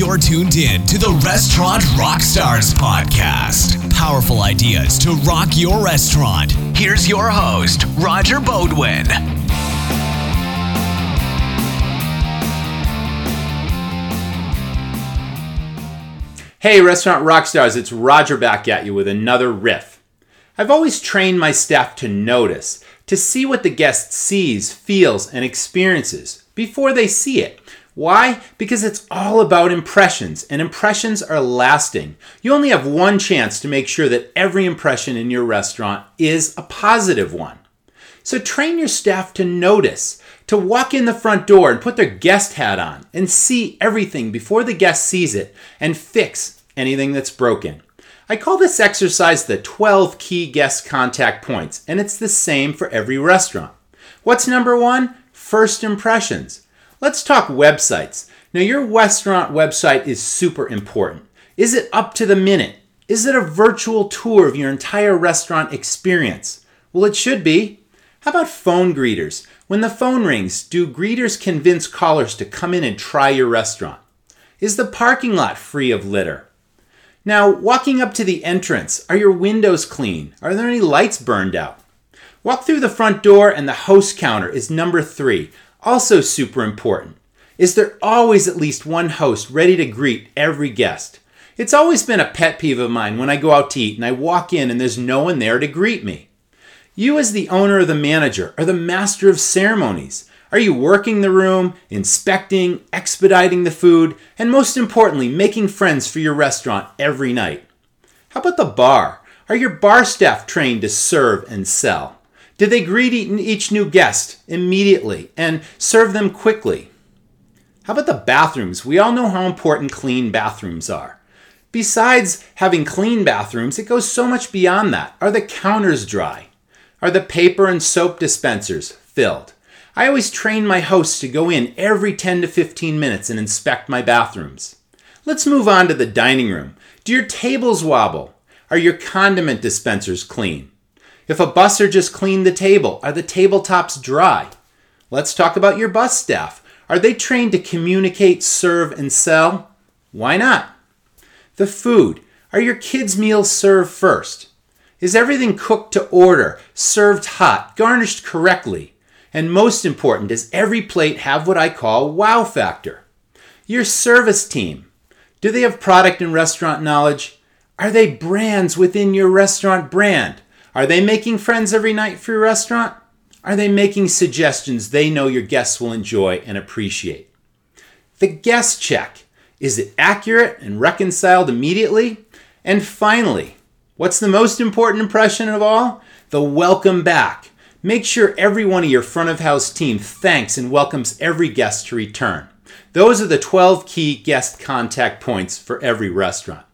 You're tuned in to the Restaurant Rockstars podcast. Powerful ideas to rock your restaurant. Here's your host, Roger Beaudoin. Hey, Restaurant Rockstars, it's Roger back at you with another riff. I've always trained my staff to notice, to see what the guest sees, feels, and experiences before they see it. Why? Because it's all about impressions, and impressions are lasting. You only have one chance to make sure that every impression in your restaurant is a positive one. So train your staff to notice, to walk in the front door and put their guest hat on and see everything before the guest sees it and fix anything that's broken. I call this exercise the 12 key guest contact points, and it's the same for every restaurant. What's number one? First impressions. Let's talk websites. Now, your restaurant website is super important. Is it up to the minute? Is it a virtual tour of your entire restaurant experience? Well, it should be. How about phone greeters? When the phone rings, do greeters convince callers to come in and try your restaurant? Is the parking lot free of litter? Now, walking up to the entrance, are your windows clean? Are there any lights burned out? Walk through the front door and the host counter is number three, also super important. Is there always at least one host ready to greet every guest? It's always been a pet peeve of mine when I go out to eat and I walk in and there's no one there to greet me. You, as the owner or the manager, are the master of ceremonies. Are you working the room, inspecting, expediting the food, and most importantly, making friends for your restaurant every night? How about the bar? Are your bar staff trained to serve and sell? Did they greet each new guest immediately and serve them quickly? How about the bathrooms? We all know how important clean bathrooms are. Besides having clean bathrooms, it goes so much beyond that. Are the counters dry? Are the paper and soap dispensers filled? I always train my hosts to go in every 10 to 15 minutes and inspect my bathrooms. Let's move on to the dining room. Do your tables wobble? Are your condiment dispensers clean? If a busser just cleaned the table, are the tabletops dry? Let's talk about your bus staff. Are they trained to communicate, serve, and sell? Why not? The food. Are your kids' meals served first? Is everything cooked to order, served hot, garnished correctly? And most important, does every plate have what I call wow factor? Your service team. Do they have product and restaurant knowledge? Are they brands within your restaurant brand? Are they making friends every night for your restaurant? Are they making suggestions they know your guests will enjoy and appreciate? The guest check. Is it accurate and reconciled immediately? And finally, what's the most important impression of all? The welcome back. Make sure every one of your front of house team thanks and welcomes every guest to return. Those are the 12 key guest contact points for every restaurant.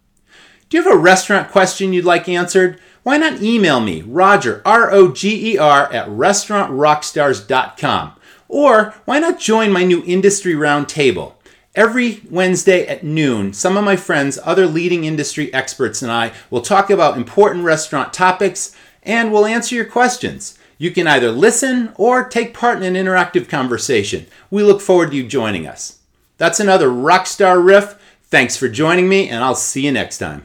Do you have a restaurant question you'd like answered? Why not email me, Roger, R O G E R, at restaurantrockstars.com. Or why not join my new industry roundtable? Every Wednesday at noon, some of my friends, other leading industry experts, and I will talk about important restaurant topics and we'll answer your questions. You can either listen or take part in an interactive conversation. We look forward to you joining us. That's another Rockstar Riff. Thanks for joining me, and I'll see you next time.